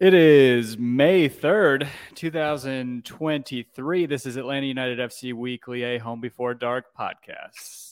It is May 3rd, 2023. This is Atlanta United FC Weekly, a Home Before Dark podcast.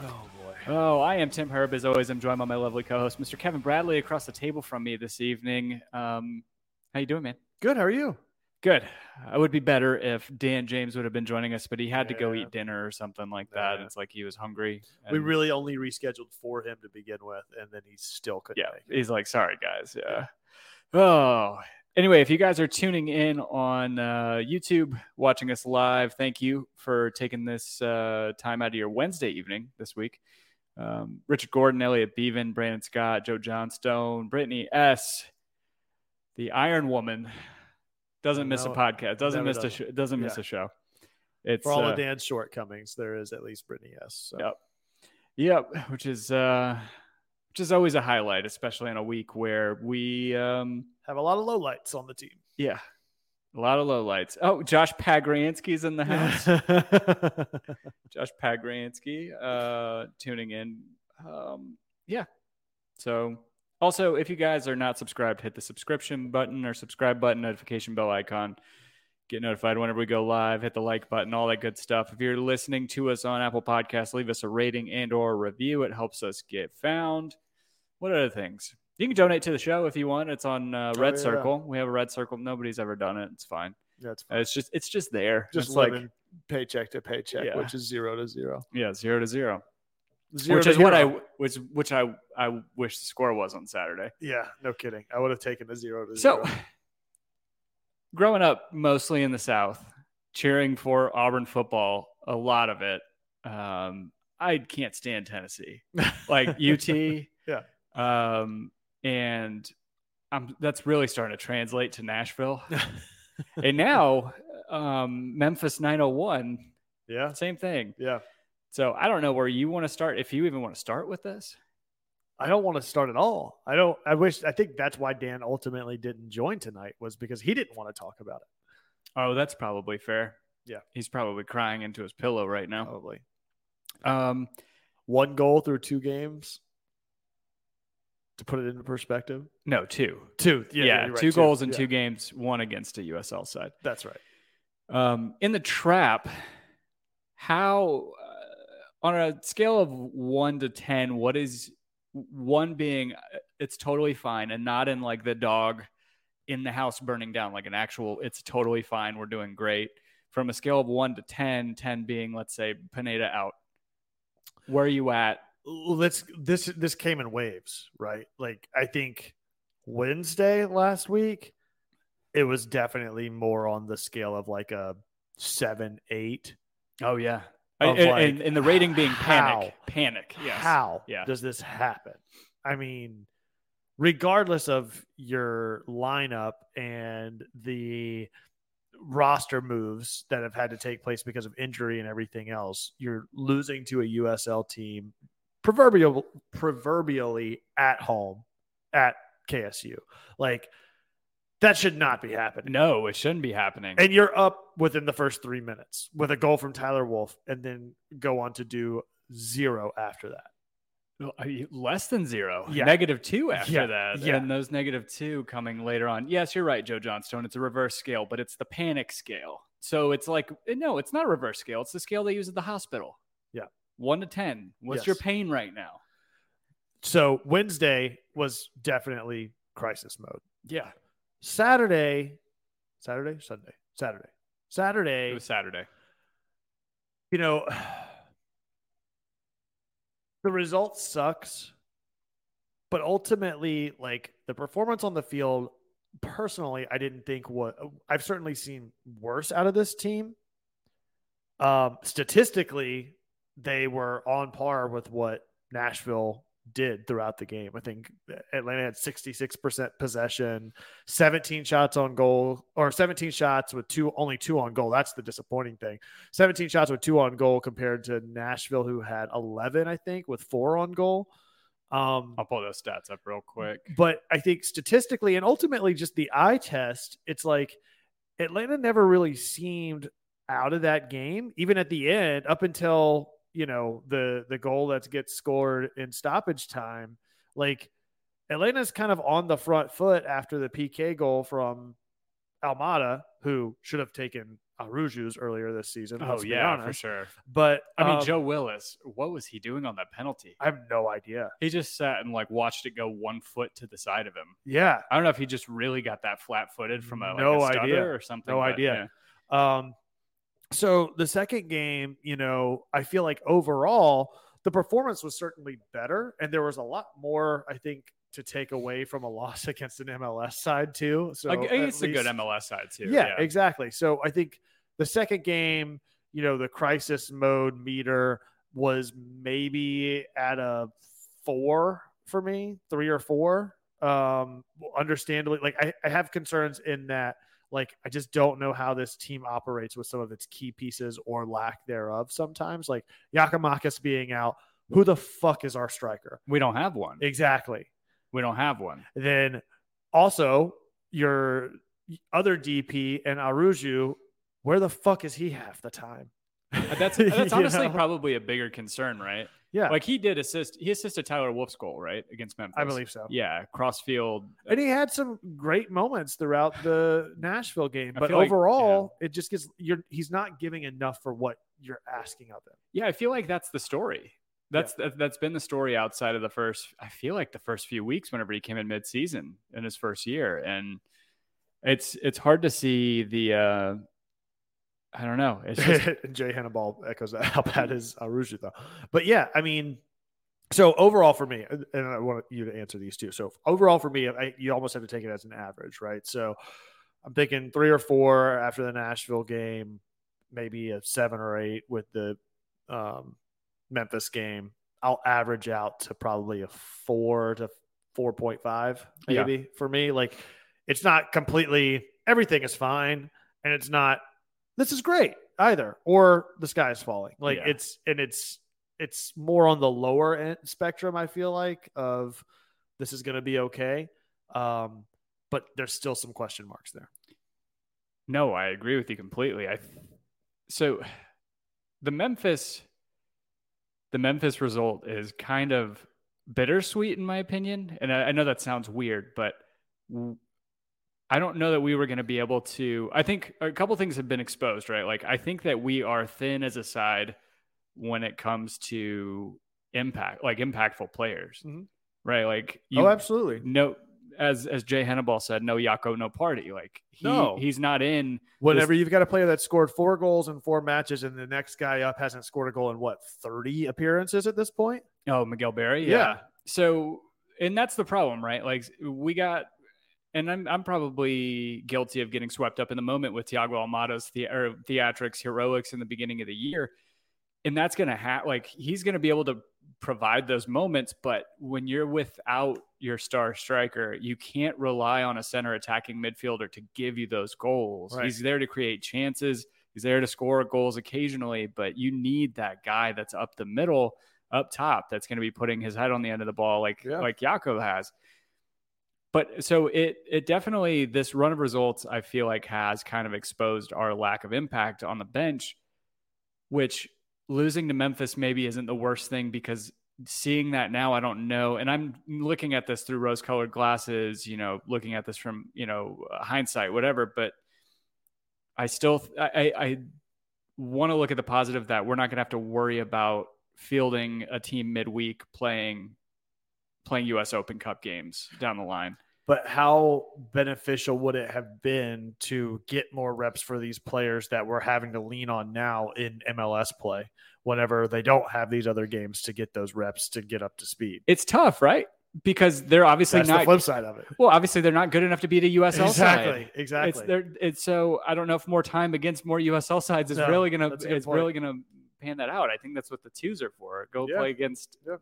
Oh boy. Oh, I am Tim Herb. As always, I'm joined by my lovely co-host, Mr. Kevin Bradley, across the table from me this evening. Um, how you doing, man? Good. How are you? Good. I would be better if Dan James would have been joining us, but he had to go eat dinner or something like that. Yeah. It's like he was hungry. We really only rescheduled for him to begin with, and then he still couldn't. yeah. He's like, sorry guys. Yeah. Oh. Anyway, if you guys are tuning in on uh, YouTube, watching us live, thank you for taking this uh, time out of your Wednesday evening this week. Um, Richard Gordon, Elliot Bevan, Brandon Scott, Joe Johnstone, Brittany S. The Iron Woman doesn't miss a podcast. Doesn't miss a does. sh- doesn't miss a show. It's For all uh, of Dan's shortcomings, there is at least Brittany S. So. Yep. Yep, which is uh which is always a highlight, especially in a week where we um Have a lot of lowlights on the team. yeah. A lot of lowlights. Oh, Josh Pagransky's in the house. Josh Pagransky uh tuning in. Um yeah. So also if you guys are not subscribed, hit the subscription button or subscribe button, notification bell icon. Get notified whenever we go live, hit the like button, all that good stuff. If you're listening to us on Apple Podcasts, leave us a rating and or a review. It helps us get found. What other things? You can donate to the show if you want. It's on uh, Oh, Red yeah. Circle. We have a Red Circle. Nobody's ever done it. It's fine. That's Uh, It's just it's just there. just it's like paycheck to paycheck, Yeah. which is zero to zero. yeah, zero to zero. Zero which is what. I which which I I wish the score was on Saturday. Yeah, no kidding. I would have taken the zero to So, zero. growing up mostly in the South, cheering for Auburn football, a lot of it. Um, I can't stand Tennessee, like UT. Yeah. Um, and I'm that's really starting to translate to Nashville. and now, um, Memphis 901, yeah, same thing. yeah. So I don't know where you want to start. If you even want to start with this. I don't want to start at all. I don't. I wish. I think that's why Dan ultimately didn't join tonight was because he didn't want to talk about it. Oh, that's probably fair. Yeah. He's probably crying into his pillow right now. Probably Um, one goal through two games. To put it into perspective, no, two. two. Yeah, you're right, two goals in Yeah, two games, one against a USL side. That's right. Um, in the trap, how uh, on a scale of one to ten, what is one being uh, it's totally fine, and not in like the dog in the house burning down, like an actual it's totally fine, we're doing great. From a scale of one to 10, 10 being let's say Pineda out. Where are you at? Let's this this came in waves, right? Like I think Wednesday last week, it was definitely more on the scale of like a seven, eight. Oh yeah, and, like, and, and the rating being panic, how? panic. Yes. How Yeah. does this happen? I mean, regardless of your lineup and the roster moves that have had to take place because of injury and everything else, you're losing to a USL team proverbial proverbially at home at KSU. Like that should not be happening. No, it shouldn't be happening. And you're up within the first three minutes with a goal from Tyler Wolf and then go on to do zero after that. Less than zero, Yeah. negative two after Yeah, that, yeah. and those negative two coming later on. Yes, you're right, Joe Johnstone. It's a reverse scale, but it's the panic scale. So it's like no, it's not a reverse scale. It's the scale they use at the hospital. Yeah. one to ten. What's your pain right now? So Wednesday was definitely crisis mode. Yeah, Saturday, Saturday, Sunday, Saturday, Saturday. it was Saturday. you know, the result sucks, but ultimately, like the performance on the field, personally, I didn't think what I've certainly seen worse out of this team. Um, statistically, they were on par with what Nashville did throughout the game. I think Atlanta had 66% possession, 17 shots on goal, or 17 shots with two, only two on goal. That's the disappointing thing. 17 shots with two on goal compared to Nashville, who had 11, I think, with four on goal. Um, I'll pull those stats up real quick. but I think statistically and ultimately just the eye test, it's like Atlanta never really seemed out of that game, even at the end, up until you know the the goal that gets scored in stoppage time. Like Atlanta's kind of on the front foot after the PK goal from Almada, who should have taken Araújo's earlier this season. Oh yeah, for sure. But I mean, um, Joe Willis, what was he doing on that penalty? I have no idea. He just sat and like watched it go one foot to the side of him. Yeah, I don't know if he just really got that flat-footed from a, like, No a idea. or something. No but, idea. yeah. Um, so the second game, you know, I feel like overall the performance was certainly better, and there was a lot more, I think, to take away from a loss against an MLS side too. So Like, it's a good MLS side too. Yeah, exactly. So I think the second game, you know, the crisis mode meter was maybe at a four for me, three or four. Um, understandably, like I, I have concerns in that, like, I just don't know how this team operates with some of its key pieces or lack thereof sometimes. Like Giakoumakis being out, who the fuck is our striker? We don't have one. Exactly. We don't have one. Then also your other DP and Araújo, where the fuck is he half the time? Uh, that's uh, that's honestly know? probably a bigger concern, right? Yeah, Like he did assist. He assisted Tyler Wolf's goal, right, against Memphis. I believe so. Yeah, crossfield. And he had some great moments throughout the Nashville game, but feel like- overall, it just gets you're he's not giving enough for what you're asking of him. Yeah, I feel like that's the story. That's that, that's been the story outside of the first. I feel like the first few weeks, whenever he came in midseason in his first year, and it's it's hard to see the. uh I don't know. It's just Jay Hannibal echoes that how bad is Araújo though. But yeah, I mean, so overall for me, and I want you to answer these too. So overall for me, I, you almost have to take it as an average, right? So I'm thinking three or four after the Nashville game, maybe a seven or eight with the um, Memphis game. I'll average out to probably a four to four point five, Yeah. maybe for me. Like it's not completely everything is fine, and it's not this is great either or the sky is falling like Yeah. it's and it's it's more on the lower end spectrum i feel like of this is going to be okay um but there's still some question marks there No, I agree with you completely. I so the Memphis the Memphis result is kind of bittersweet in my opinion, and I, I know that sounds weird, but w- I don't know that we were going to be able to. I think a couple things have been exposed, right? Like I think that we are thin as a side when it comes to impact, like impactful players, Mhm. right? Like you, oh absolutely no, as as Jay Hannibal said, no Yako, no party. Like he, No. he's not in. whenever you've got a player that scored four goals in four matches and the next guy up hasn't scored a goal in what 30 appearances at this point Oh, Miguel Berry. Yeah. So, and that's the problem, right? Like we got, and I'm I'm probably guilty of getting swept up in the moment with Thiago Almada's the, or theatrics heroics in the beginning of the year, and that's gonna have like he's gonna be able to provide those moments, but when you're without your star striker, you can't rely on a center attacking midfielder to give you those goals. Right. He's there to create chances. He's there to score goals occasionally, but you need that guy that's up the middle, up top, that's going to be putting his head on the end of the ball, like Yeah. like Yako has. But so it it definitely this run of results I feel like has kind of exposed our lack of impact on the bench, which losing to Memphis maybe isn't the worst thing because seeing that now, I don't know. And I'm looking at this through rose colored glasses, you know, looking at this from, you know, hindsight, whatever. But I still, I, I, want to look at the positive that we're not going to have to worry about fielding a team midweek playing playing US Open Cup games down the line. But how beneficial would it have been to get more reps for these players that we're having to lean on now in MLS play whenever they don't have these other games to get those reps to get up to speed? It's tough, right? Because they're obviously That's not the flip side of it. well, obviously they're not good enough to beat a USL Exactly. side. Exactly. It's they're it's so I don't know if more time against more USL sides is No, really gonna it's point. really gonna pan that out. I think that's what the twos are for. Go Yeah. play against. Yeah.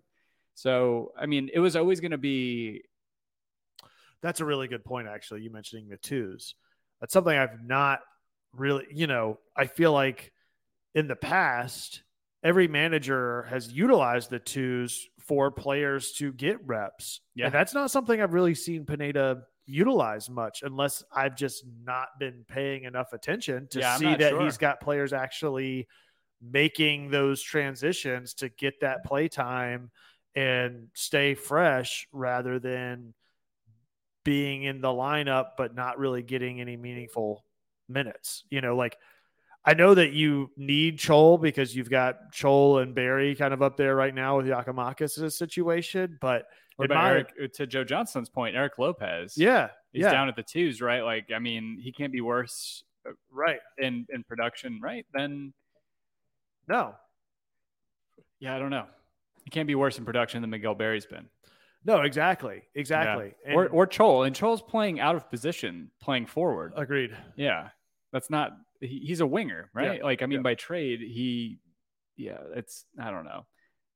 So I mean, it was always gonna be That's a really good point, actually. You mentioning the twos. That's something I've not really, you know, I feel like in the past, every manager has utilized the twos for players to get reps. Yeah. And that's not something I've really seen Pineda utilize much unless I've just not been paying enough attention to Yeah, see that sure. he's got players actually making those transitions to get that play time and stay fresh rather than being in the lineup but not really getting any meaningful minutes. You know, like I know that you need Chol because you've got Chol and Berry kind of up there right now with Giakoumakis' situation, but what about my- Eric uh, to Joe Johnson's point, Eric Lopez. yeah, He's yeah, down at the twos, right? Like, I mean, he can't be worse right. in in production, right? Then No, yeah, I don't know. He can't be worse in production than Miguel Berry's been. No, exactly, exactly. Yeah. Or or Chol. And Chol's playing out of position, playing forward. agreed. Yeah, that's not. He, he's a winger, right? like I mean, yeah. by trade, he. Yeah, it's. I don't know.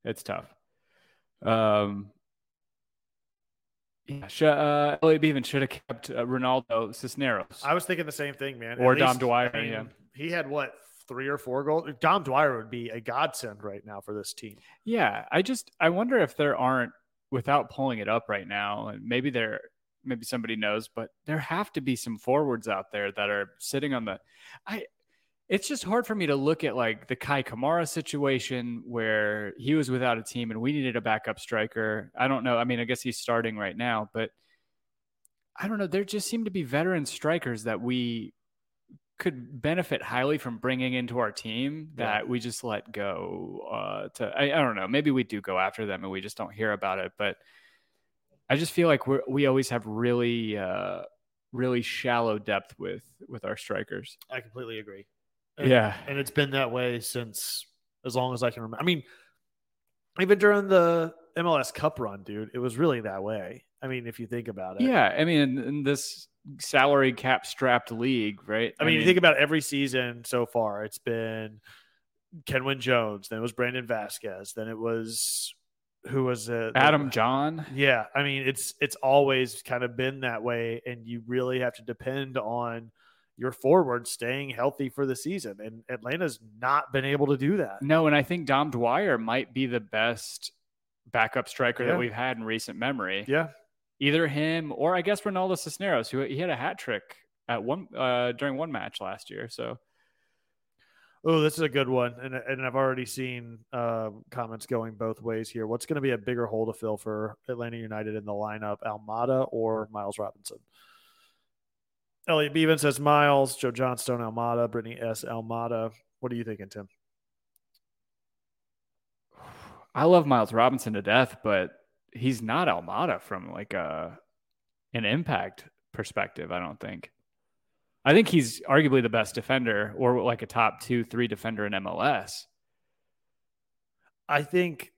It's tough. Um. Yeah, sh- uh, Elliot Beaven should have kept uh, Ronaldo Cisneros. I was thinking the same thing, man. At Or Dom least, Dwyer, I mean, yeah. he had what three or four goals. Dom Dwyer would be a godsend right now for this team. Yeah, I just I wonder if there aren't without pulling it up right now, and maybe there maybe somebody knows, but there have to be some forwards out there that are sitting on the I it's just hard for me to look at like the Kei Kamara situation where he was without a team and we needed a backup striker. I don't know. I mean, I guess he's starting right now, but I don't know. There just seem to be veteran strikers that we could benefit highly from bringing into our team Yeah. that we just let go uh, to. I, I don't know. Maybe we do go after them and we just don't hear about it. But I just feel like we we always have really uh, really shallow depth with with our strikers. I completely agree. And- Yeah. and it's been that way since as long as I can remember. I mean, even during the MLS Cup run, dude, it was really that way. I mean, if you think about it, Yeah, I mean, in, in this salary cap strapped league, right? I mean, you think about every season so far. It's been Kenwyne Jones, then it was Brandon Vazquez, then it was who was it? Adam Jahn. Yeah, I mean, it's it's always kind of been that way, and you really have to depend on your forward staying healthy for the season. And Atlanta's not been able to do that. No, and I think Dom Dwyer might be the best backup striker Yeah. that we've had in recent memory. Yeah, Either him or I guess Ronaldo Cisneros, who he had a hat trick at one uh, during one match last year. So Oh, this is a good one, and and I've already seen uh, comments going both ways here. What's going to be a bigger hole to fill for Atlanta United in the lineup, Almada or Miles Robinson? Elliot Bevan says Miles, Joe Johnstone, Almada, Brittany S. Almada. What are you thinking, Tim? I love Miles Robinson to death, but he's not Almada from like a an impact perspective. I don't think. I think he's arguably the best defender, or like a top two, three defender in MLS. I think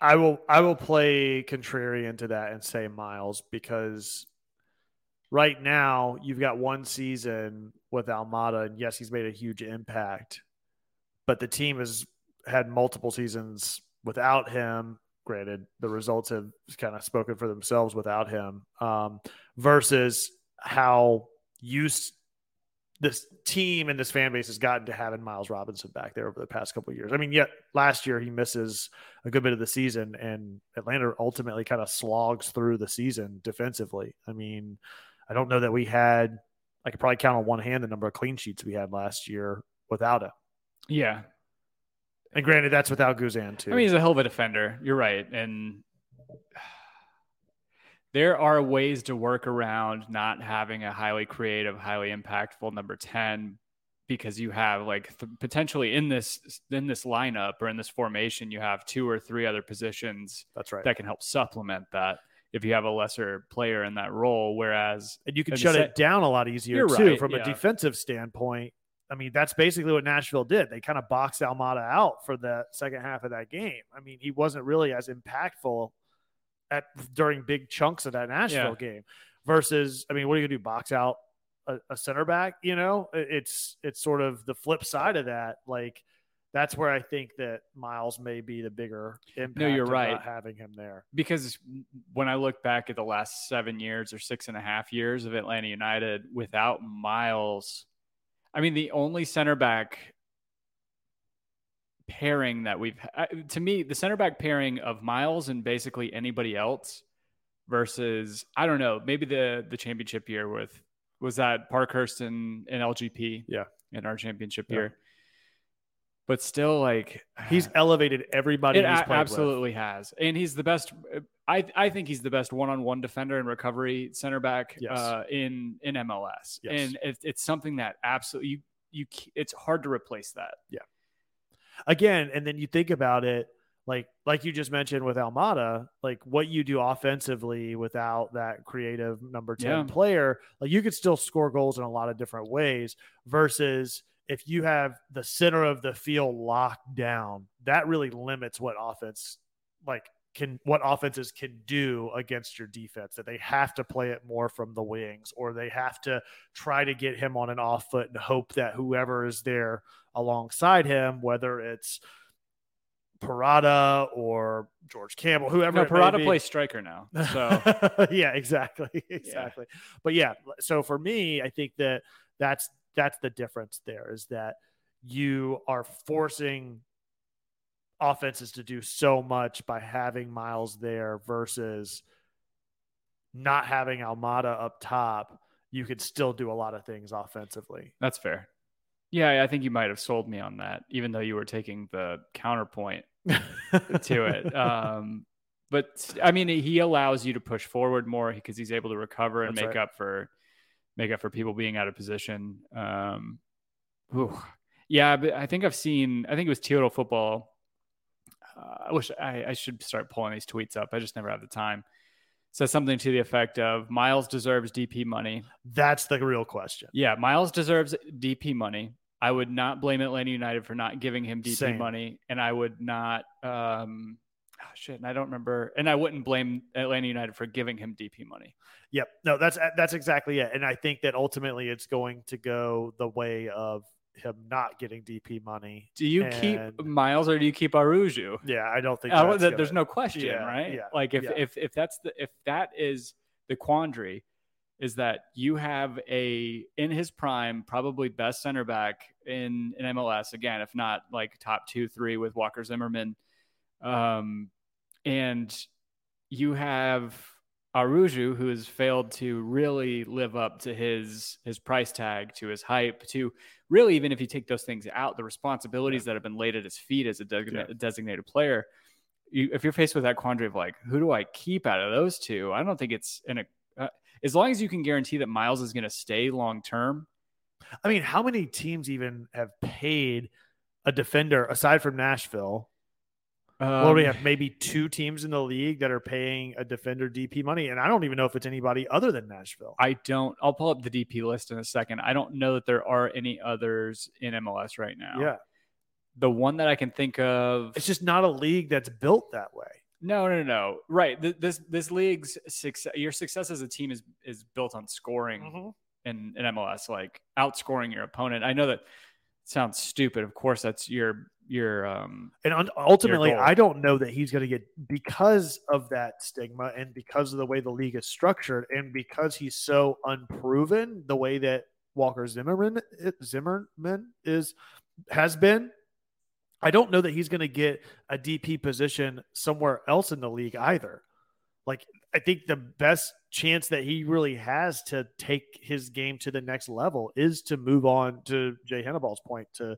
I will I will play contrarian to that and say Miles because right now you've got one season with Almada and yes he's made a huge impact but the team has had multiple seasons without him granted the results have kind of spoken for themselves without him um, versus how used this team and this fan base has gotten to having Miles Robinson back there over the past couple of years. I mean, yet last year he misses a good bit of the season, and Atlanta ultimately kind of slogs through the season defensively. I mean, I don't know that we had. I could probably count on one hand the number of clean sheets we had last year without him. Yeah. And granted, that's without Guzan too. I mean, he's a hell of a defender. You're right, and there are ways to work around not having a highly creative, highly impactful number ten because you have like th- potentially in this in this lineup or in this formation you have two or three other positions that's right. that can help supplement that if you have a lesser player in that role whereas and you can shut it down a lot easier too right, from a defensive standpoint. I mean, that's basically what Nashville did. They kind of boxed Almada out for the second half of that game. I mean, he wasn't really as impactful at during big chunks of that Nashville game. Versus, I mean, what are you gonna do? Box out a, a center back? You know, it's it's sort of the flip side of that. Like that's where I think that Miles may be the bigger impact. No, you're right. Having him there. because when I look back at the last seven years or six and a half years of Atlanta United without Miles, I mean, the only center back pairing that we've to me, the center back pairing of Miles and basically anybody else versus I don't know, maybe the the championship year with was that Parkhurst and, and LGP, Yeah. in our championship Yeah. year. But still, like He's elevated everybody. it he's a- played with. absolutely has, and he's the best. I I think he's the best one-on-one defender and recovery center back Yes. uh, in in MLS, Yes. and it, it's something that absolutely you you it's hard to replace that. Yeah. Again, and then you think about it, like like you just mentioned with Almada, like what you do offensively without that creative number 10 Yeah. player, like you could still score goals in a lot of different ways versus if you have the center of the field locked down, that really limits what offense like can what offenses can do against your defense that they have to play it more from the wings or they have to try to get him on an off foot and hope that whoever is there alongside him whether it's Parada or George Campbell whoever No, Parada plays striker now, so yeah, exactly, exactly. But yeah, so for me, I think that that's that's the difference. There is that you are forcing offenses to do so much by having Miles there versus not having Almada up top. You could still do a lot of things offensively. that's fair. Yeah, I think you might have sold me on that, even though you were taking the counterpoint to it. Um, but I mean, he allows you to push forward more because he's able to recover and That's make right. up for make up for people being out of position. Um, yeah, but I think I've seen. I think it was Total Football. Uh, I wish I, I should start pulling these tweets up. I just never have the time. Says something to the effect of Miles deserves DP money. That's the real question. Yeah, Miles deserves DP money. I would not blame Atlanta United for not giving him DP Same. money, and I would not. Um, oh, shit, and I don't remember, and I wouldn't blame Atlanta United for giving him DP money. Yep. No, that's uh, that's exactly it. And I think that ultimately it's going to go the way of him not getting DP money. Do you And- keep Miles or do you keep Araújo? Yeah, I don't think I don't- that's th- gonna- there's no question, yeah, right? yeah, like if yeah. if if that's the if that is the quandary, is that you have a in his prime probably best center back in in MLS again, if not like top two three with Walker Zimmerman, um, and you have Araújo who has failed to really live up to his his price tag, to his hype, to really even if you take those things out, the responsibilities that have been laid at his feet as a designated, Yeah. designated player. You, if you're faced with that quandary of like, who do I keep out of those two? I don't think it's in a. Uh, as long as you can guarantee that Miles is going to stay long term, I mean, how many teams even have paid a defender aside from Nashville? Well, we um, have maybe two teams in the league that are paying a defender DP money, and I don't even know if it's anybody other than Nashville. I don't. I'll pull up the DP list in a second. I don't know that there are any others in MLS right now. yeah, The one that I can think of. it's just not a league that's built that way. No, no, no. Right. This this league's success. Your success as a team is is built on scoring Mhm. in, in MLS, like outscoring your opponent. I know that sounds stupid. Of course, that's your your um. And un- ultimately. I don't know that he's going to get because of that stigma and because of the way the league is structured and because he's so unproven the way that Walker Zimmerman Zimmerman is has been. I don't know that he's going to get a DP position somewhere else in the league either. Like I think the best chance that he really has to take his game to the next level is to move on to Jay Hannibal's point to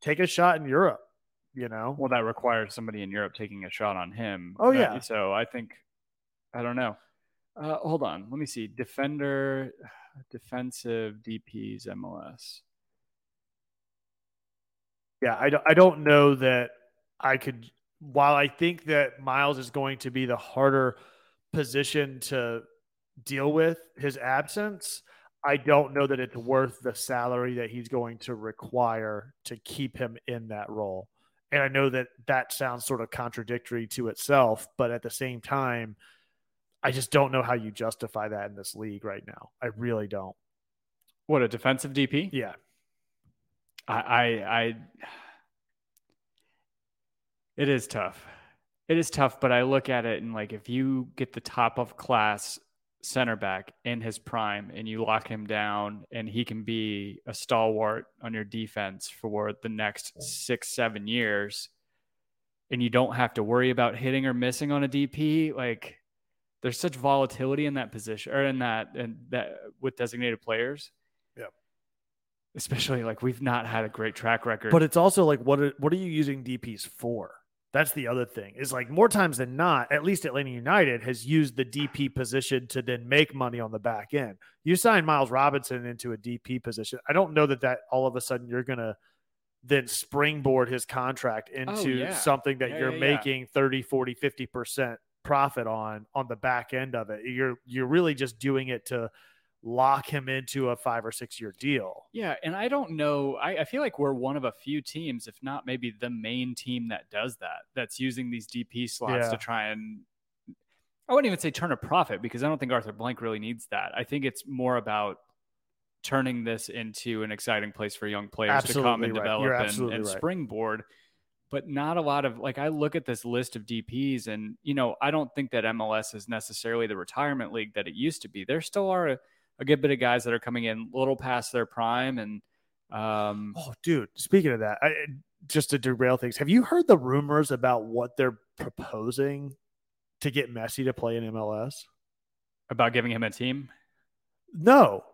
take a shot in Europe You know, Well, that requires somebody in Europe taking a shot on him. Oh, yeah. So I think I don't know. Uh, hold on, let me see. Defender, defensive DPS MLS. yeah, I don't, I don't know that I could. While I think that Miles is going to be the harder position to deal with his absence, I don't know that it's worth the salary that he's going to require to keep him in that role. And I know that that sounds sort of contradictory to itself, but at the same time, I just don't know how you justify that in this league right now. I really don't. What a defensive DP. Yeah. I, I, I, it is tough. It is tough, but I look at it and like if you get the top of class center back in his prime and you lock him down and he can be a stalwart on your defense for the next six, seven years, and you don't have to worry about hitting or missing on a DP, like there's such volatility in that position or in that and that with designated players Yeah. especially like we've not had a great track record. But it's also like, what are, what are you using DPs for? That's the other thing. Is like more times than not, at least Atlanta United has used the DP position to then make money on the back end. You sign Miles Robinson into a DP position. I don't know that that all of a sudden you're gonna then springboard his contract oh, into yeah. something that Yeah, you're yeah. making 30, 40, 50% profit on on the back end of it. You're you're really just doing it to lock him into a five or six year deal. yeah, and I don't know. I, I feel like we're one of a few teams, if not maybe the main team that does that. That's using these DP slots Yeah. to try and. I wouldn't even say turn a profit because I don't think Arthur Blank really needs that. I think it's more about turning this into an exciting place for young players to come and right. develop You're and, and right. springboard. But not a lot of like I look at this list of DPs and you know I don't think that MLS is necessarily the retirement league that it used to be. There still are a, good bit of guys that are coming in a little past their prime and um Oh, dude. Speaking of that, I, just to derail things, have you heard the rumors about what they're proposing to get Messi to play in MLS? about giving him a team. No,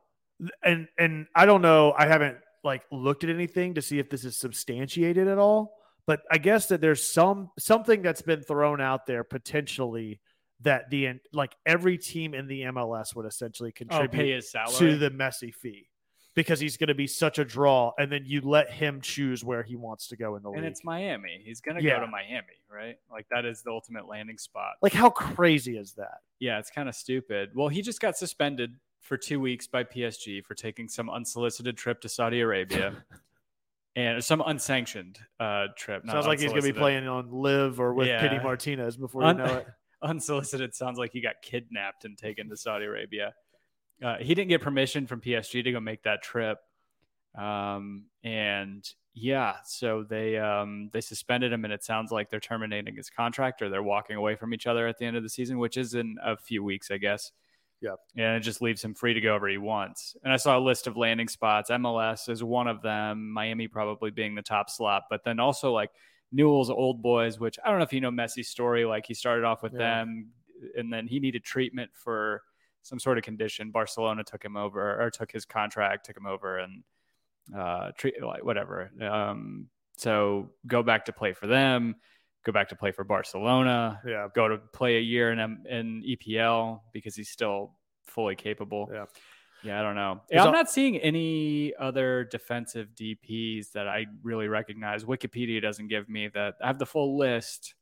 and and I don't know. I haven't like looked at anything to see if this is substantiated at all. But I guess that there's some something that's been thrown out there potentially that the like every team in the MLS would essentially Oh, contribute salary. to the Messi fee because he's going to be such a draw, and then you let him choose where he wants to go in the and league. it's Miami. He's gonna Yeah. go to Miami, right? Like that is the ultimate landing spot. like, how crazy is that? Yeah, it's kind of stupid. Well, he just got suspended for two weeks by PSG for taking some unsolicited trip to Saudi Arabia and some unsanctioned uh, trip. Sounds like he's going to be playing on Live or with Yeah. Pity Martinez before Un- you know it. unsolicited sounds like he got kidnapped and taken to Saudi Arabia. Uh, he didn't get permission from PSG to go make that trip, um, and yeah, so they um, they suspended him, and it sounds like they're terminating his contract or they're walking away from each other at the end of the season, which is in a few weeks, I guess. Yeah. and it just leaves him free to go wherever he wants. And I saw a list of landing spots. MLS is one of them. Miami probably being the top slot, but then also like Newell's Old Boys, which I don't know if you know Messi's story. Like he started off with Yeah. them, and then he needed treatment for some sort of condition. Barcelona took him over or took his contract, took him over, and uh, treat like whatever. Um, so go back to play for them. Go back to play for Barcelona. Yeah. Go to play a year in in EPL because he's still fully capable. Yeah. Yeah, I don't know. Yeah, I'm not seeing any other defensive DPs that I really recognize. Wikipedia doesn't give me that. I have the full list.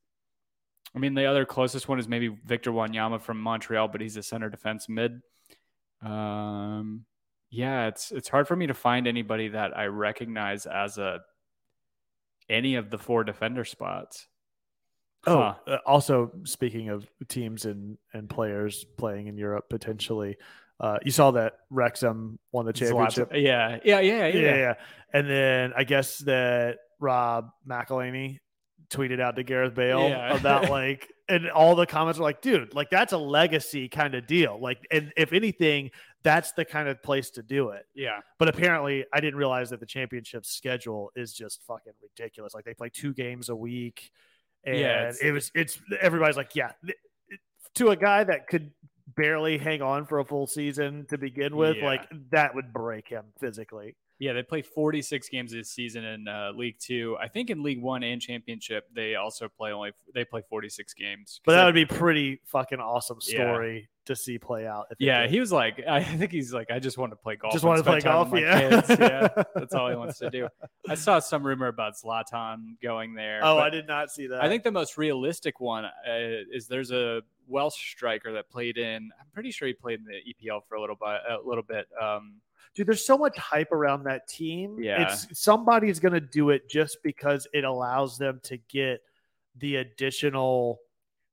I mean, the other closest one is maybe Victor Wanyama from Montreal, but he's a center defense mid. Um, yeah, it's it's hard for me to find anybody that I recognize as a any of the four defender spots. Oh, Huh. uh, also speaking of teams and and players playing in Europe potentially, uh, you saw that Wrexham won the championship. of- yeah, yeah, yeah, yeah, yeah, yeah. And then I guess that Rob McElhenney tweeted out to Gareth Bale Yeah. about like, and all the comments were like, dude, like that's a legacy kind of deal. Like, and if anything, that's the kind of place to do it. yeah. But apparently, I didn't realize that the championship schedule is just fucking ridiculous. Like they play two games a week, and Yeah, it was it's everybody's like, yeah, th- to a guy that could barely hang on for a full season to begin with, Yeah. like that would break him physically. Yeah, they play 46 games this season in uh, League Two. I think in League One and Championship they also play only they play 46 games. But that I- would be pretty fucking awesome Yeah. story to see play out. if Yeah, he was like, I think he's like, I just want to play golf. Just wanna play golf, yeah. yeah, that's all he wants to do. I saw some rumor about Zlatan going there. Oh, I did not see that. I think the most realistic one uh, is there's a Welsh striker that played in. I'm pretty sure he played in the EPL for a little bit. A little bit. Um, dude, there's so much hype around that team. Yeah. It's somebody's gonna do it just because it allows them to get the additional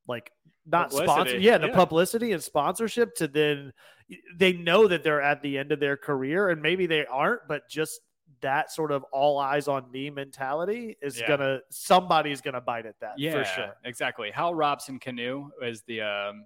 like not sponsor yeah, the yeah. publicity and sponsorship to then they know that they're at the end of their career and maybe they aren't, but just that sort of all eyes on me mentality is Yeah. gonna somebody's gonna bite at that yeah, for sure. exactly. Hal Robson-Kanu is the um,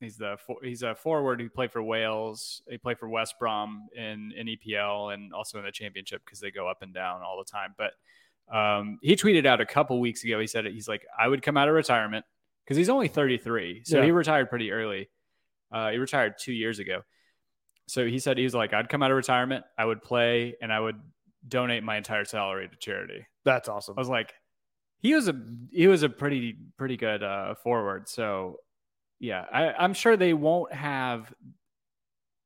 He's the he's a forward who played for Wales. He played for West Brom in in EPL and also in the Championship because they go up and down all the time. But um, he tweeted out a couple weeks ago. He said he's like I would come out of retirement because he's only 33, so Yeah. he retired pretty early. Uh, he retired two years ago. So he said he was like I'd come out of retirement, I would play, and I would donate my entire salary to charity. That's awesome. I was like, he was a he was a pretty pretty good uh, forward. So yeah, I, I'm sure they won't have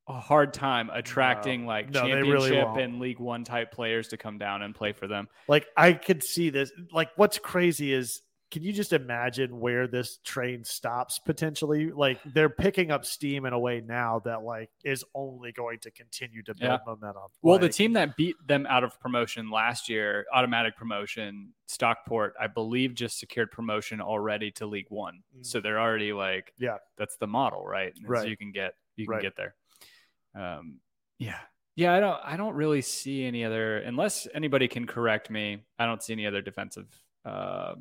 a hard time attracting No. like No, they really championship and League One type players to come down and play for them. like I could see this. Like, what's crazy is, can you just imagine where this train stops potentially? Like, they're picking up steam in a way now that like is only going to continue to build Yeah. momentum. Well, the team that beat them out of promotion last year, automatic promotion, Stockport, I believe, just secured promotion already to League One. Mm. So they're already like, Yeah. that's the model, right? And so Right. you can get you can Right. get there. Um, yeah, yeah. I don't I don't really see any other unless anybody can correct me. I don't see any other defensive uh,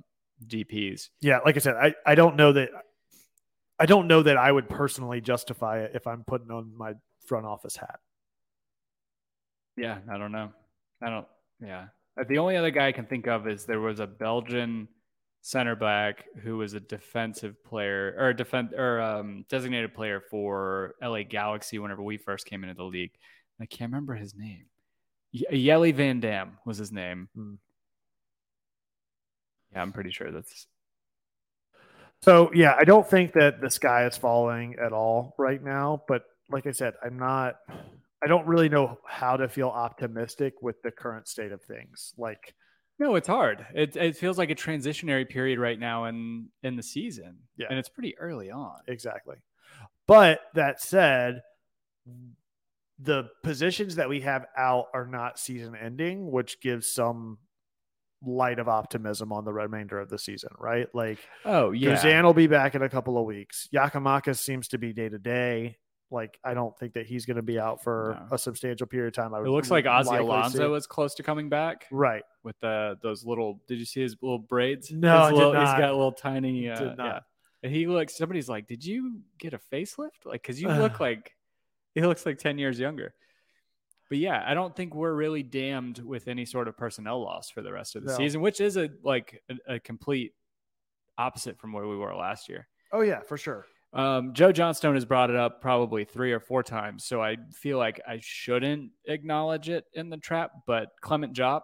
DPS. yeah, like I said, I I don't know that. I don't know that I would personally justify it if I'm putting on my front office hat. Yeah, I don't know. I don't. Yeah, Uh, the only other guy I can think of is there was a Belgian center back who was a defensive player or a defense or um, designated player for LA Galaxy whenever we first came into the league. I can't remember his name. Ye- Jelle Van Damme was his name. Hmm. Yeah, I'm pretty sure that's So yeah, I don't think that the sky is falling at all right now. But like I said, I'm not. I don't really know how to feel optimistic with the current state of things. Like, no, it's hard. It it feels like a transitionary period right now in in the season. Yeah. and it's pretty early on. exactly. But that said, the positions that we have out are not season ending, which gives some light of optimism on the remainder of the season, right? Like, Oh yeah, Guzan will be back in a couple of weeks. Giakoumakis seems to be day to day. Like, I don't think that he's going to be out for No. a substantial period of time. I it looks like Ozzie Alonso see. is close to coming back. right. with the those little. Did you see his little braids? No, His I did little-. He's got little tiny. Uh, Did not. Yeah. And he looks. Somebody's like, "Did you get a facelift?" Like, because you look like he looks like ten years younger. But yeah, I don't think we're really damned with any sort of personnel loss for the rest of the No. season, which is a like a, a complete opposite from where we were last year. Oh yeah, for sure. Um, Joe Johnstone has brought it up probably three or four times, so I feel like I shouldn't acknowledge it in the trap. But Clement Diop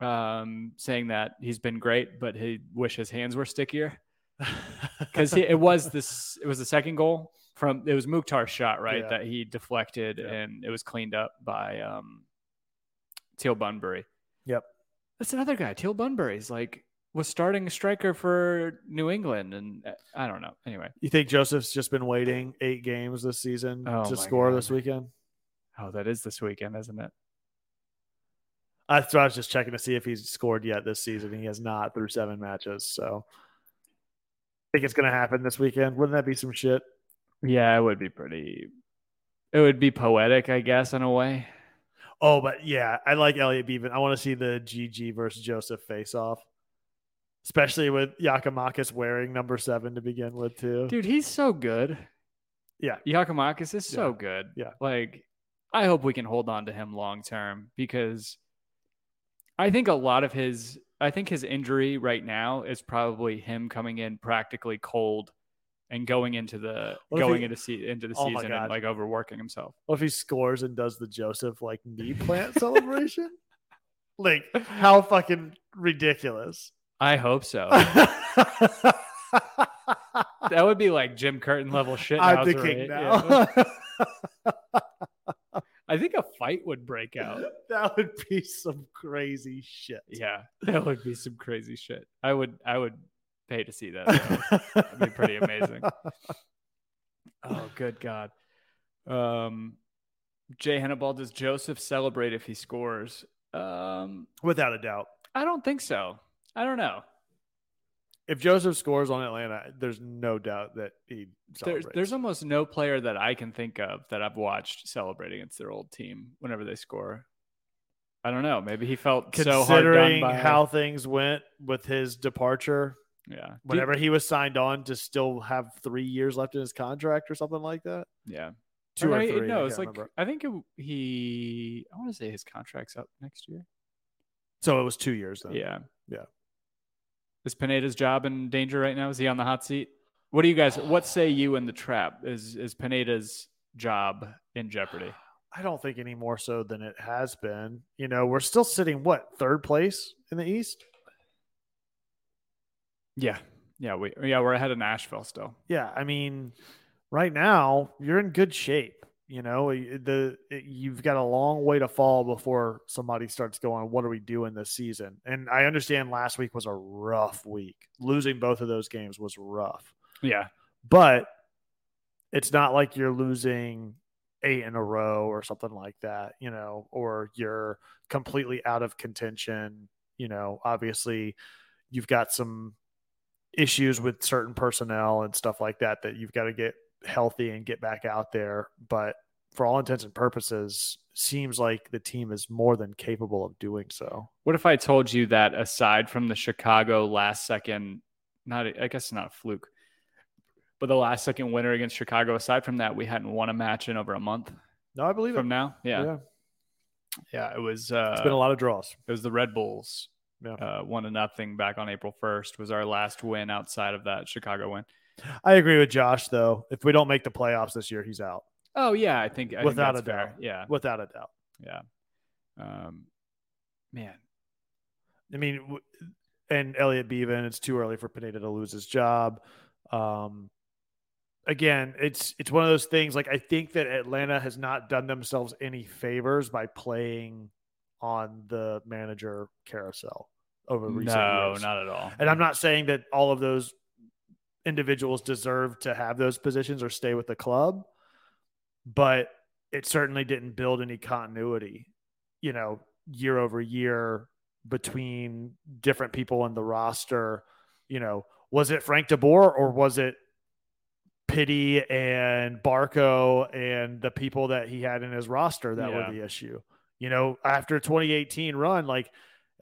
um, saying that he's been great, but he wish his hands were stickier because it was this. It was the second goal from it was Mukhtar's shot, right? Yeah. That he deflected Yeah. and it was cleaned up by um, Teal Bunbury. Yep. That's another guy. Teal Bunbury's like was starting a striker for New England, and uh, I don't know. Anyway. You think Joseph's just been waiting eight games this season Oh, to score God. this weekend? Oh, that is this weekend, isn't it? That's what I was just checking to see if he's scored yet this season. He has not through seven matches. So I think it's going to happen this weekend. Wouldn't that be some shit? Yeah, it would be pretty. It would be poetic, I guess, in a way. Oh, but yeah, I like Elliot Beaven. I want to see the GG versus Joseph face off, especially with Giakoumakis wearing number seven to begin with too. Dude, he's so good. Yeah. Giakoumakis is so Yeah. good. Yeah. Like, I hope we can hold on to him long term because I think a lot of his I think his injury right now is probably him coming in practically cold and going into the What going he- into se- into the Oh season and like overworking himself. What if he scores and does the Joseph like knee plant celebration? Like how fucking ridiculous! I hope so. that would be like Jim Curtin level shit. I'm the king now. I think a fight would break out. that would be some crazy shit. Yeah, that would be some crazy shit. I would I would pay to see that. That'd be pretty amazing. oh, good God. Um, Jay Hannibal, does Joseph celebrate if he scores? Um, Without a doubt. I don't think so. I don't know. If Joseph scores on Atlanta, there's no doubt that he There's celebrates. there's almost no player that I can think of that I've watched celebrate against their old team whenever they score. I don't know. Maybe he felt so hard done considering by how things went with his departure. Yeah Whenever he was signed on to still have three years left in his contract or something like that. yeah Two or I- three. No, it's like remember. I think it, he. I want to say his contract's up next year. So it was two years then. Yeah. Yeah. Is Pineda's job in danger right now? Is he on the hot seat? What do you guys what say you in the trap? Is is Pineda's job in jeopardy? I don't think any more so than it has been. You know, we're still sitting what third place in the East. Yeah. Yeah, we yeah, we're ahead of Nashville still. Yeah, I mean, right now you're in good shape. You know, the you've got a long way to fall before somebody starts going, "What are we doing this season?" And I understand last week was a rough week. Losing both of those games was rough, Yeah. but it's not like you're losing eight in a row or something like that. You know, or you're completely out of contention. You know, obviously, you've got some issues with certain personnel and stuff like that that you've got to get healthy and get back out there. But for all intents and purposes, seems like the team is more than capable of doing so. What if I told you that aside from the Chicago last second, not I guess not a fluke, but the last second winner against Chicago, aside from that, we hadn't won a match in over a month No, I believe from it. now. Yeah. yeah. Yeah. It was uh It's been a lot of draws. it was the Red Bulls. Yeah. Uh, one to nothing back on April 1st was our last win outside of that Chicago win. I agree with Josh though. If we don't make the playoffs this year, he's out Oh yeah, I think I Without think a fair. doubt. Yeah, without a doubt. yeah. Um, man, I mean, and Elliot Beaven, it's too early for Pineda to lose his job. Um, again, it's it's one of those things. Like I think that Atlanta has not done themselves any favors by playing on the manager carousel over recent no, years. not at all. And I'm not saying that all of those individuals deserve to have those positions or stay with the club, but it certainly didn't build any continuity, you know, year over year between different people in the roster. You know, was it Frank DeBoer or was it Pity and Barco and the people that he had in his roster that Yeah. were the issue? You know, after 2018 run, like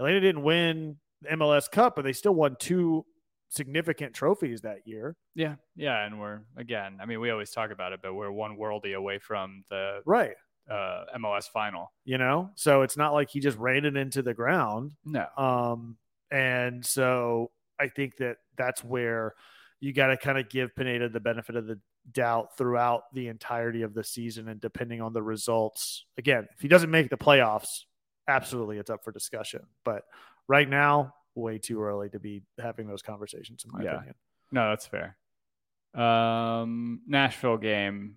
Atlanta didn't win the MLS Cup, but they still won two significant trophies that year. Yeah, yeah, and we're again. I mean, we always talk about it, but we're one worldie away from the Right. uh, MLS final. You know, so it's not like he just ran it into the ground. No, Um, and so I think that that's where you got to kind of give Pineda the benefit of the doubt throughout the entirety of the season. And depending on the results, again, if he doesn't make the playoffs, absolutely it's up for discussion. But right now, way too early to be having those conversations, in my Yeah. opinion. no, that's fair. Um, Nashville game.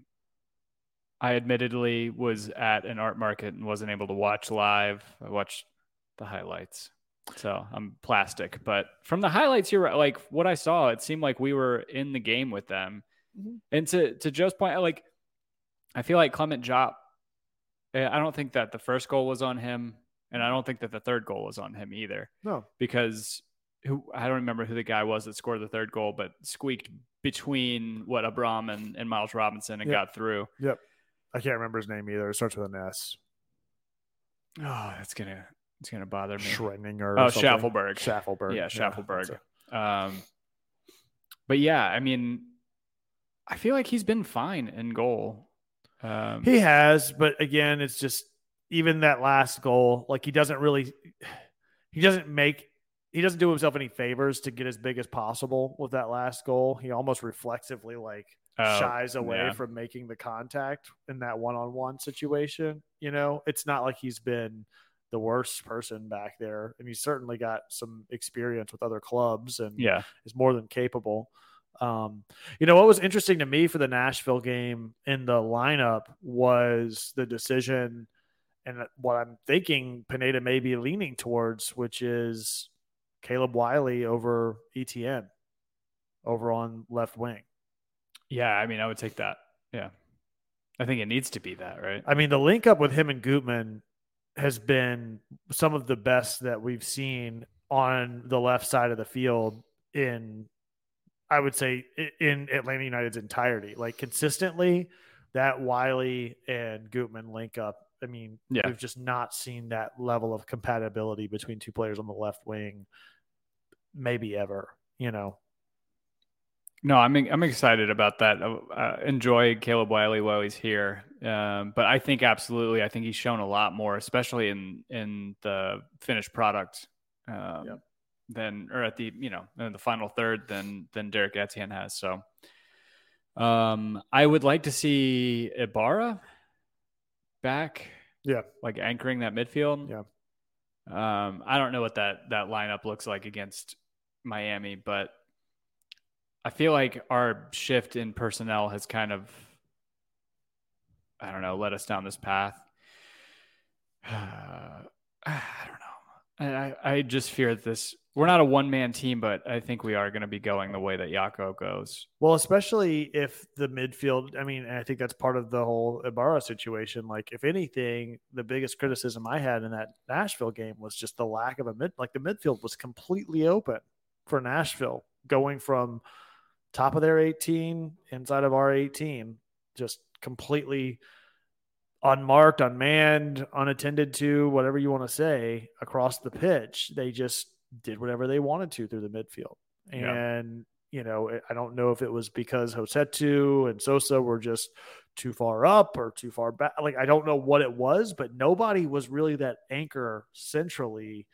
I admittedly was at an art market and wasn't able to watch live. I watched the highlights. So I'm plastic, but from the highlights here, like what I saw, it seemed like we were in the game with them. Mhm. And to to Joe's point, I like I feel like Clement Diop. eh, I don't think that the first goal was on him, and I don't think that the third goal was on him either No, because who I don't remember who the guy was that scored the third goal, but squeaked between what Abram and, and Miles Robinson and Yep. got through. Yep. I can't remember his name either. It starts with an S. Oh, that's gonna it's gonna bother me. Schreninger. Oh. Shaffelburg. Shaffelburg. Yeah, Shaffelburg. it. Um, but yeah, I mean, I feel like he's been fine in goal. Um, He has, but again, it's just even that last goal, like he doesn't really he doesn't make he doesn't do himself any favors to get as big as possible with that last goal. He almost reflexively like Oh, shies away yeah. from making the contact in that one-on-one situation. You know, it's not like he's been the worst person back there, and he's certainly got some experience with other clubs and yeah, is more than capable. Um, you know what was interesting to me for the Nashville game in the lineup was the decision, and what I'm thinking Pineda may be leaning towards, which is Caleb Wiley over Etienne over on left wing. yeah. I mean, I would take that. Yeah, I think it needs to be that, right? I mean, the link up with him and Gutman has been some of the best that we've seen on the left side of the field in, I would say, in Atlanta United's entirety. Like consistently, that Wiley and Gutman link up. I mean, Yeah. we've just not seen that level of compatibility between two players on the left wing, maybe ever. You know, No, I'm I'm excited about that. Uh, uh, enjoy Caleb Wiley while he's here, um, but I think absolutely, I think he's shown a lot more, especially in in the finished product, um, Yep. than or at the you know in the final third than than Derek Etienne has. So, um, I would like to see Ibarra back, yeah, like anchoring that midfield. Yeah. Um, I don't know what that that lineup looks like against Miami, but I feel like our shift in personnel has kind of, I don't know, led us down this path. I don't know. I, I just fear that this. We're not a one man team, but I think we are going to be going the way that Yako goes. Well, especially if the midfield, I mean, I think that's part of the whole Ibarra situation. Like, if anything, the biggest criticism I had in that Nashville game was just the lack of a mid, like, the midfield was completely open for Nashville, going from top of their 18 inside of our 18, just completely unmarked, unmanned, unattended to, whatever you want to say, across the pitch. They just did whatever they wanted to through the midfield. Yeah. And, you know, I don't know if it was because Rossetto and Sosa were just too far up or too far back. Like, I don't know what it was, but nobody was really that anchor centrally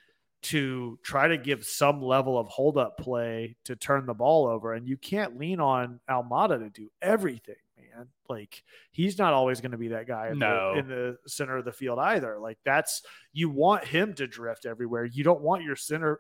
to try to give some level of hold up play to turn the ball over. And you can't lean on Almada to do everything, man. Like he's not always going to be that guy in, No. the, in the center of the field either. Like that's you want him to drift everywhere. You don't want your center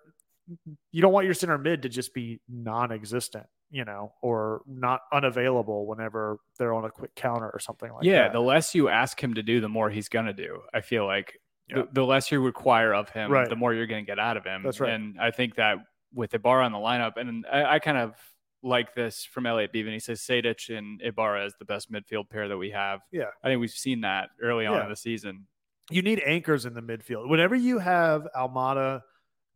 you don't want your center mid to just be non-existent, you know, or not unavailable whenever they're on a quick counter or something like yeah, that. Yeah, the less you ask him to do, the more he's going to do. I feel like Yeah. the, the less you require of him, Right. the more you're going to get out of him. That's right. And I think that with Ibarra on the lineup, and I, I kind of like this from Elliot Beaven. He says Sadich and Ibarra is the best midfield pair that we have. Yeah. I think we've seen that early on Yeah. in the season. you need anchors in the midfield. Whenever you have Almada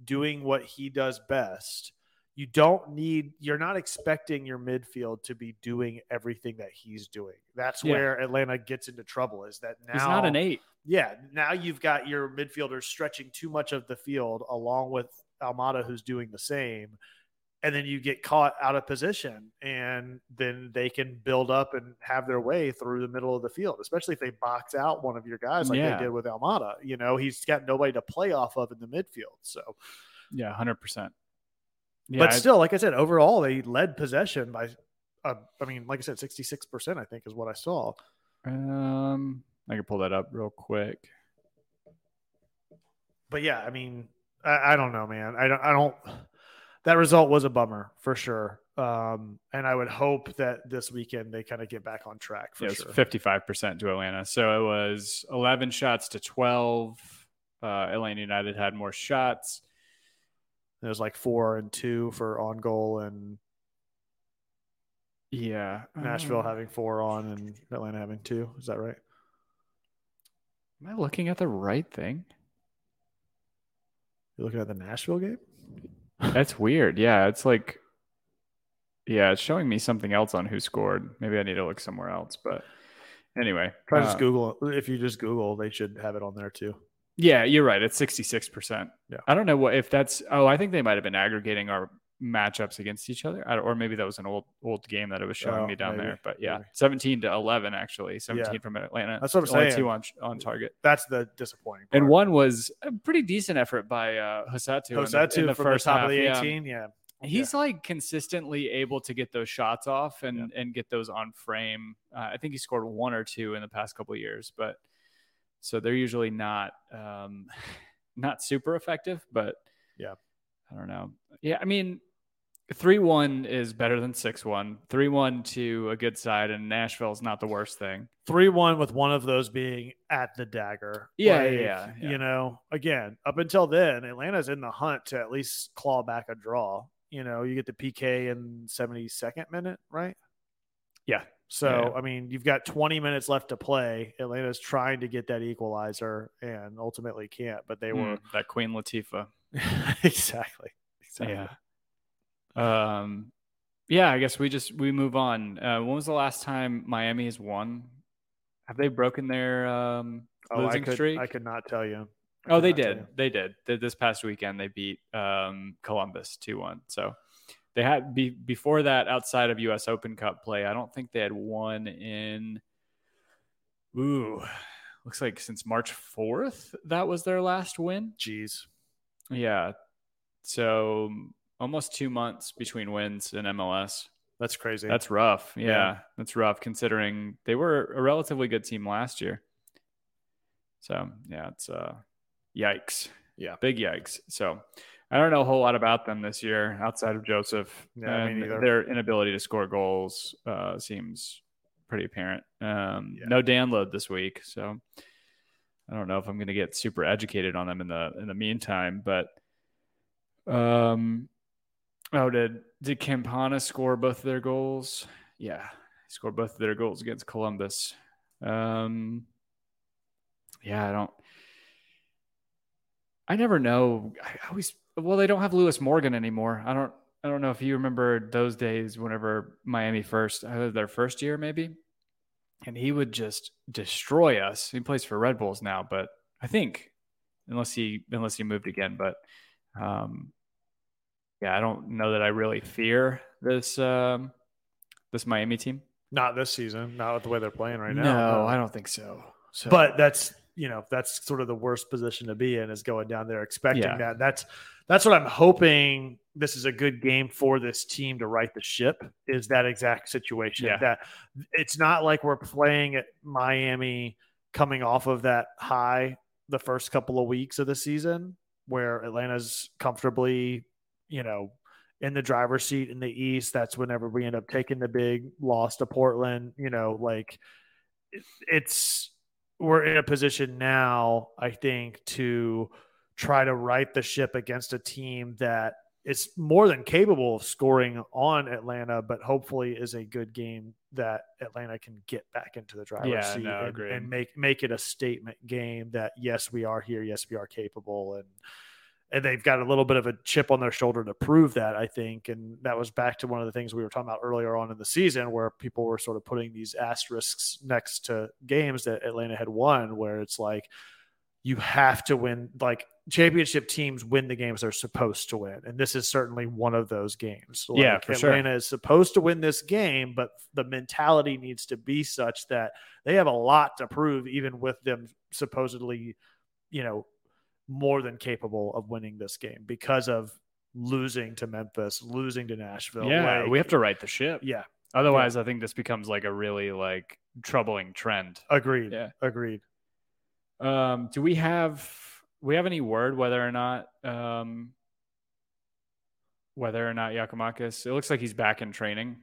doing what he does best, you don't need you're not expecting your midfield to be doing everything that he's doing. That's Yeah. where Atlanta gets into trouble is that now He's not an eight. Yeah, now you've got your midfielders stretching too much of the field along with Almada who's doing the same. And then you get caught out of position and then they can build up and have their way through the middle of the field, especially if they box out one of your guys like Yeah. they did with Almada. You know, he's got nobody to play off of in the midfield. So Yeah, hundred percent. Yeah, but still, like I said, overall they led possession by uh, I mean, like I said, 66% I think is what I saw. um, I can pull that up real quick. but yeah, I mean, I, I don't know, man. I don't, I don't. That result was a bummer for sure. Um, and I would hope that this weekend they kind of get back on track for Yeah, sure. fifty-five percent to Atlanta. So it was eleven shots to twelve. Uh, Atlanta United had more shots. It was like four and two for on goal, and Yeah, Nashville Uh, having four on, and Atlanta having two. Is that right? Am I looking at the right thing? You're looking at the Nashville game. That's weird. Yeah, it's like, yeah, it's showing me something else on who scored. Maybe I need to look somewhere else. But anyway, Try uh, just Google. If you just Google, they should have it on there too. Yeah, you're right. It's 66%. Yeah. I don't know what if that's oh, I think they might have been aggregating our matchups against each other. I, or maybe that was an old old game that it was showing Oh, me down maybe, there. But yeah, maybe. 17 to 11 actually. 17 from Atlanta. That's what I'm saying. two on on target. That's the disappointing. And one was a pretty decent effort by uh Rossetto in the- Rossetto in the, first the top half. of the 18. Yeah. He's like consistently able to get those shots off and and get those on frame. Uh, I think he scored one or two in the past couple of years, but so they're usually not um, not super effective. But Yeah. I don't know. Yeah, I mean, three one is better than six one. Three one to a good side, and Nashville's not the worst thing. three one with one of those being at the dagger. Yeah, Like, yeah, yeah. You know, again, up until then, Atlanta's in the hunt to at least claw back a draw. You know, you get the PK in 72nd minute, right? Yeah. So, Yeah. I mean, you've got 20 minutes left to play. Atlanta's trying to get that equalizer and ultimately can't, but they were Mm, that Queen Latifah. exactly. Exactly. Yeah. Um, yeah, I guess we just we move on. Uh, when was the last time Miami has won? Have they broken their um, Oh, I losing could, streak? I could not tell you. I oh, they did. They did. This past weekend, they beat um, Columbus two one. So they had be, before that outside of U.S. Open Cup play. I don't think they had won in. Ooh, looks like since March fourth. That was their last win. Jeez. Yeah. So almost two months between wins in MLS. That's crazy. That's rough. Yeah, Yeah. That's rough considering they were a relatively good team last year. So yeah, it's uh yikes. Yeah. Big yikes. So I don't know a whole lot about them this year outside of Joseph. Yeah, and. Their inability to score goals uh, seems pretty apparent. Um, Yeah. No download this week, so I don't know if I'm going to get super educated on them in the in the meantime. But um, oh, did did Campana score both of their goals? Yeah, he scored both of their goals against Columbus. Um, yeah, I don't. I never know. I always well, they don't have Lewis Morgan anymore. I don't. I don't know if you remember those days whenever Miami first, uh, their first year maybe, and he would just destroy us. He plays for Red Bulls now, but I think unless he unless he moved again, but um, yeah, I don't know that I really fear this um, this Miami team. not this season, not with the way they're playing right now. no, I don't think so. So, but that's you know that's sort of the worst position to be in is going down there expecting Yeah. that that's that's what i'm hoping this is a good game for this team to right the ship is that exact situation Yeah. that it's not like we're playing at miami coming off of that high the first couple of weeks of the season where atlanta's comfortably you know in the driver's seat in the east that's whenever we end up taking the big loss to portland you know like it's we're in a position now, I think, to try to right the ship against a team that is more than capable of scoring on Atlanta, but hopefully is a good game that Atlanta can get back into the driver's Yeah, seat no, and, and make make it a statement game that yes, we are here, yes, we are capable, and and they've got a little bit of a chip on their shoulder to prove that, I think. And that was back to one of the things we were talking about earlier on in the season where people were sort of putting these asterisks next to games that Atlanta had won, where it's like you have to win, like championship teams win the games they're supposed to win. And this is certainly one of those games. Yeah, Like, for sure. Atlanta is supposed to win this game, but the mentality needs to be such that they have a lot to prove, even with them supposedly, you know, more than capable of winning this game because of losing to Memphis, losing to Nashville. yeah, Like, we have to right the ship. Yeah, Otherwise, I think this becomes like a really like troubling trend. agreed. Yeah. Agreed. Um, do we have we have any word whether or not um, whether or not Giakoumakis? It looks like he's back in training,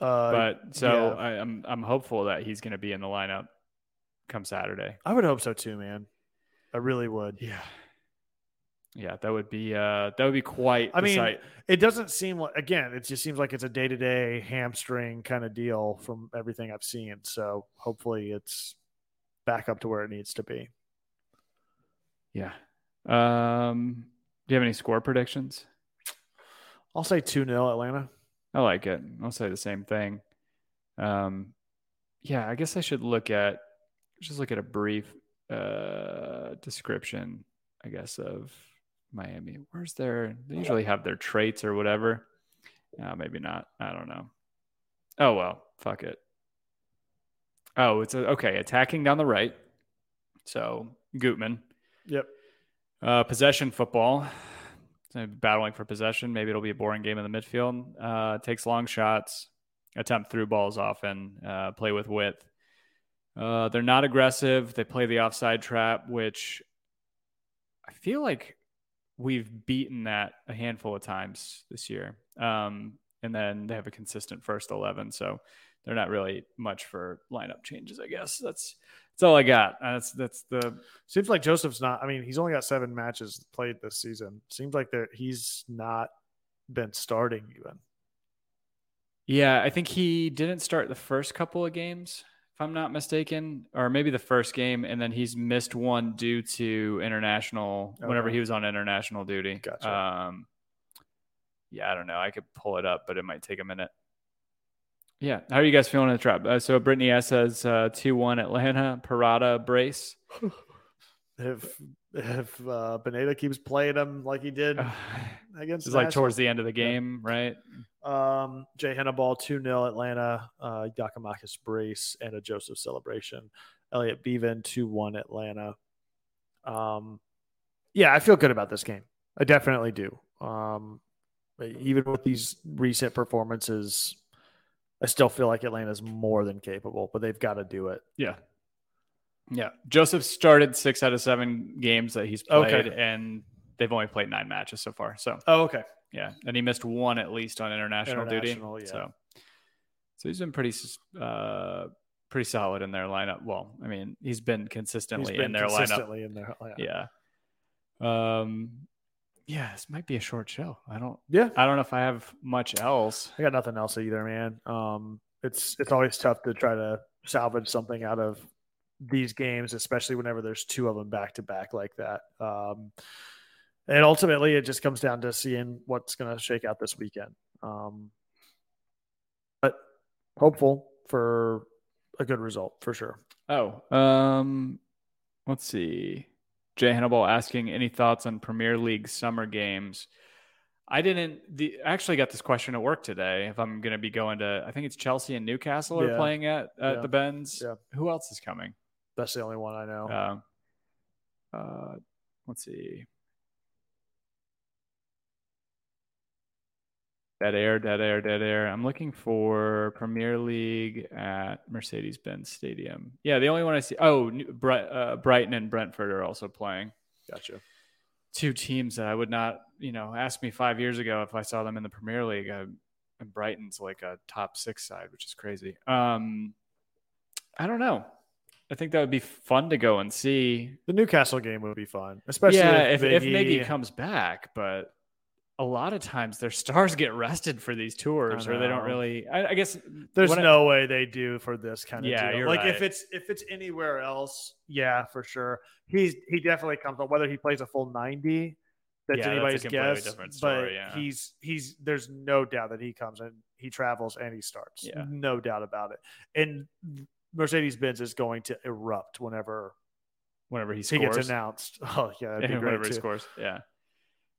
Uh, but so yeah. I, I'm I'm hopeful that he's going to be in the lineup come Saturday. I would hope so too, man. I really would. Yeah, yeah, that would be uh that would be quite. I mean, sight. It doesn't seem like again, it just seems like it's a day to day hamstring kind of deal from everything I've seen. So hopefully it's back up to where it needs to be. yeah. Um, do you have any score predictions? I'll say 2 0 Atlanta. I like it. I'll say the same thing. Um, yeah, I guess I should look at just look at a brief uh, description, I guess, of Miami. Where's their? They usually have their traits or whatever. Uh, maybe not. I don't know. Oh well, fuck it. Oh, it's a, okay. Attacking down the right. So Gutman. Yep. Uh, possession football. So battling for possession. Maybe it'll be a boring game in the midfield. Uh, takes long shots, attempt through balls often, uh, play with width. Uh, they're not aggressive. They play the offside trap, which I feel like we've beaten that a handful of times this year. Um, and then they have a consistent first 11. So they're not really much for lineup changes, I guess. That's that's all I got. That's that's the Seems like Joseph's not. I mean, he's only got seven matches played this season. Seems like that he's not been starting even. Yeah, I think he didn't start the first couple of games, if I'm not mistaken, or maybe the first game, and then he's missed one due to international. Whenever he was on international duty. Gotcha. Um, yeah, I don't know. I could pull it up, but it might take a minute. Yeah, how are you guys feeling in the trap? Uh, so Brittany S says uh, two one Atlanta Parada brace. If if uh, Pineda keeps playing him like he did against It's like towards the end of the game, right? Um, Jay Hannibal 2 0 Atlanta, uh, Giakoumakis brace, and a Joseph celebration. Elliot Bevan 2 1 Atlanta. Um, yeah, I feel good about this game. I definitely do. Um, even with these recent performances, I still feel like Atlanta's more than capable, but they've got to do it. Yeah. Yeah. Joseph started six out of seven games that he's Okay. played, and they've only played nine matches so far. So, Oh, okay. yeah. And he missed one at least on international, International, duty. yeah. So, so he's been pretty, uh, pretty solid in their lineup. Well, I mean, he's been He's consistently been in their lineup. in there. Yeah. Yeah. Um, yeah, this might be a short show. I don't, yeah. I don't know if I have much else. I got nothing else either, man. Um, it's it's always tough to try to salvage something out of these games, especially whenever there's two of them back to back like that. Um, and ultimately, it just comes down to seeing what's going to shake out this weekend. Um, but hopeful for a good result for sure. Oh, um, let's see. Jay Hannibal asking any thoughts on Premier League summer games. I didn't. The I actually got this question at work today. If I'm going to be going to, I think it's Chelsea and Newcastle are Yeah. playing at at Yeah. the Benz. Yeah. Who else is coming? That's the only one I know. Uh, uh, let's see. Dead air, dead air, dead air. I'm looking for Premier League at Mercedes Benz Stadium. Yeah, the only one I see. Oh, Bri- uh, Brighton and Brentford are also playing. gotcha. Two teams that I would not, you know, ask me five years ago if I saw them in the Premier League. Uh, and Brighton's like a top six side, which is crazy. Um, I don't know. I think that would be fun to go and see. The Newcastle game would be fun, especially yeah, if, Miggy- Miggy comes back, but a lot of times their stars get rested for these tours, or they don't really. I, I guess There's what I- no way they do for this kind of Yeah, deal. like if it's if it's anywhere else, yeah, for sure. He's he definitely comes on whether he plays a full 90 that's Yeah, that's anybody's completely guess. different but yeah. he's he's there's no doubt that he comes and he travels and he starts. Yeah. No doubt about it. And Mercedes Benz is going to erupt whenever whenever he he gets announced. Oh yeah, that'd be Yeah, great whenever he too. scores, yeah,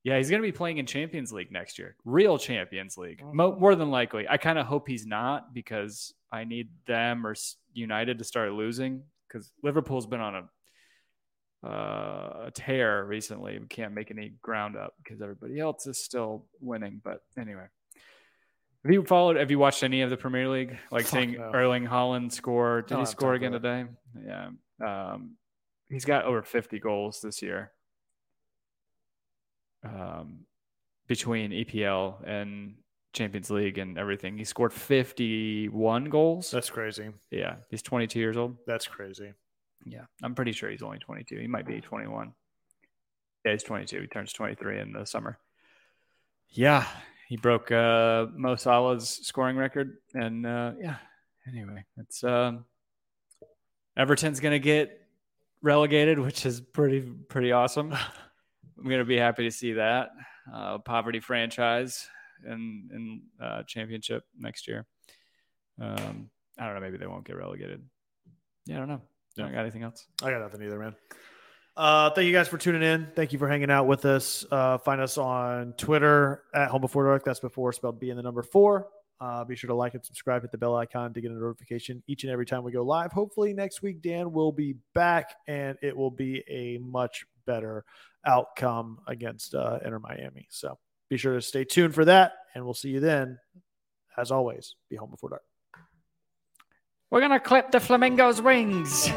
yeah, he's going to be playing in Champions League next year, real Champions League. Mo- more than likely. I kind of hope he's not because I need them or United to start losing because Liverpool's been on a uh, a tear recently. We can't make any ground up because everybody else is still winning. But anyway, have you followed? Have you watched any of the Premier League? Like Fuck seeing no. Erling Haaland score? Did he score again today? Yeah. Um, he's got over 50 goals this year. Um, between EPL and Champions League and everything, he scored 51 goals. That's crazy. yeah, he's 22 years old. That's crazy. Yeah, I'm pretty sure he's only 22. He might be 21. Yeah, he's 22. He turns 23 in the summer. Yeah, he broke uh, Mo Salah's scoring record, and uh, yeah. Anyway, it's um, Everton's gonna get relegated, which is pretty pretty awesome. I'm gonna be happy to see that uh, poverty franchise in in uh, championship next year. Um, I don't know. Maybe they won't get relegated. Yeah, I don't know. I got anything else? I got nothing either, man. Uh, thank you guys for tuning in. Thank you for hanging out with us. Uh, find us on Twitter at Home Before Dark. That's before spelled B and the number four. Uh, be sure to like and subscribe, hit the bell icon to get a notification each and every time we go live. Hopefully, next week, Dan will be back and it will be a much better outcome against uh, Inter Miami. So be sure to stay tuned for that, and we'll see you then. As always, be home before dark. We're gonna clip the flamingo's wings.